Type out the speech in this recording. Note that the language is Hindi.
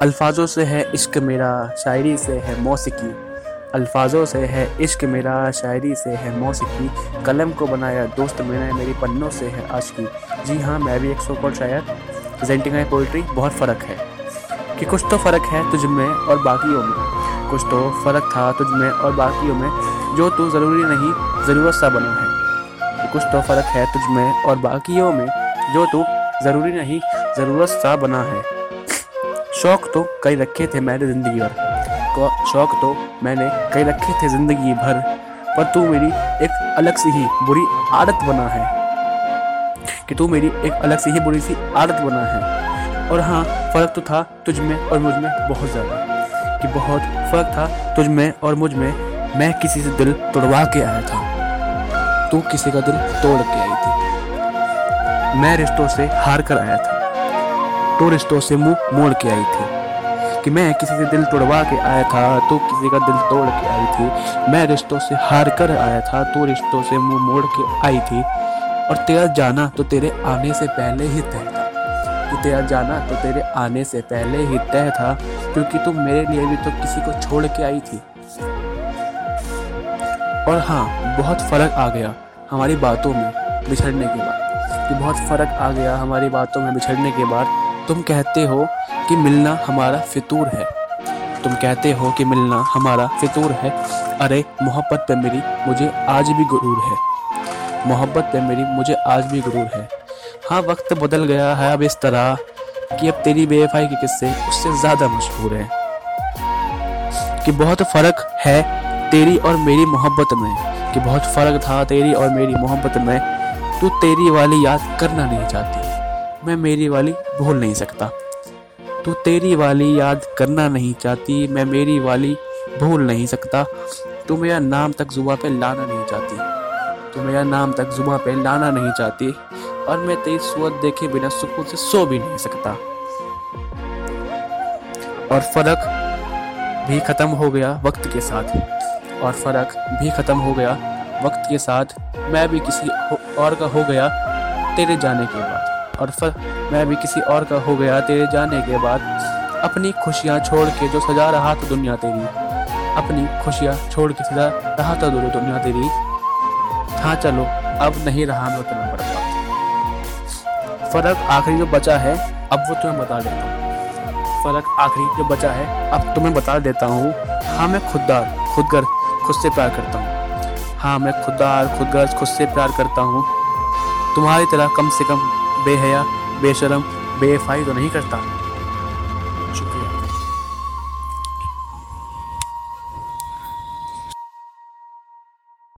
अल्फाजों से है इश्क मेरा, शायरी से है मौसीकी। अल्फाजों से है इश्क मेरा, शायरी से है मौसीकी। कलम को बनाया दोस्त मैंने, मेरी पन्नों से है आशिकी। जी हाँ मैं भी एक सो कॉल्ड शायर। प्रेजेंटिंग है पोइट्री बहुत फ़र्क है। कि कुछ तो फ़र्क है तुझ में और बाकियों में। कुछ तो फ़र्क था तुझ में और बाकियों में। जो तू ज़रूरी नहीं, ज़रूरत सा बना है। कुछ तो फ़र्क है तुझ में और बाकियों में। जो तू ज़रूरी नहीं, ज़रूरत सा बना है। शौक तो कई रखे थे मैंने ज़िंदगी भर। शौक तो मैंने कई रखे थे ज़िंदगी भर, पर तू मेरी एक अलग सी ही बुरी आदत बना है। कि तू मेरी एक अलग सी ही बुरी सी आदत बना है। और हाँ फ़र्क तो था तुझ में और मुझमें बहुत ज़्यादा। कि बहुत फ़र्क था तुझ में और मुझमें, मैं किसी से दिल तोड़वा के आया था। तू किसी का दिल तोड़ के आई थी। मैं रिश्तों से हार कर आया था। तो रिश्तों से मुँह मोड़ के आई थी कि मैं किसी से दिल तोड़वा के आया था तो किसी का दिल तोड़ के आई थी। मैं रिश्तों से हार कर आया था तो रिश्तों से मुँह मोड़ के आई थी। और तेरा जाना तो तेरे आने से पहले ही तय था। कि तेरा जाना तो तेरे आने से पहले ही तय था, क्योंकि तुम मेरे लिए भी तो किसी को छोड़ के आई थी। और हाँ बहुत फ़र्क आ गया हमारी बातों में बिछड़ने के बाद। कि बहुत फ़र्क आ गया हमारी बातों में बिछड़ने के बाद। तुम कहते हो कि मिलना हमारा फितूर है। तुम कहते हो कि मिलना हमारा फितूर है। अरे, मोहब्बत पे मेरी मुझे आज भी गुरूर है। मोहब्बत पे मेरी मुझे आज भी गुरूर है। हाँ वक्त बदल गया है अब इस तरह कि अब तेरी बेवफाई के किस्से उससे ज़्यादा मशहूर हैं। कि बहुत फ़र्क है तेरी और मेरी मोहब्बत में। कि बहुत फ़र्क था तेरी और मेरी मोहब्बत में। तू तेरी वाली याद करना नहीं चाहती। मैं मेरी वाली भूल नहीं सकता। तू तेरी वाली याद करना नहीं चाहती, मैं मेरी वाली भूल नहीं सकता। तू मेरा नाम तक जुबा पे लाना नहीं चाहती। तू मेरा नाम तक जुबा पे लाना नहीं चाहती और मैं तेरी सूरत देखे बिना सुकून से सो भी नहीं सकता। और फ़र्क भी ख़त्म हो गया वक्त के साथ। और फ़र्क भी ख़त्म हो गया वक्त के साथ। मैं भी किसी और का हो गया तेरे जाने के बाद। और फिर मैं भी किसी और का हो गया तेरे जाने के बाद। अपनी खुशियाँ छोड़ के जो सजा रहा था दुनिया तेरी। अपनी खुशियाँ छोड़ के सजा रहा था दोनों दुनिया तेरी। हाँ चलो, अब नहीं रहा मैं उतना बर्बाद। फ़र्क आखिरी जो बचा है, अब वो तुम्हें बता देता हूँ। फ़र्क आखिरी जो बचा है, अब तुम्हें बता देता हूँ। हाँ मैं खुददार, खुदगर, खुद से प्यार करता हूँ। हाँ मैं खुददार, खुदगर, खुद से प्यार करता हूँ। तुम्हारी तरह कम से कम बेहया बेशरम बेफाई तो नहीं करता।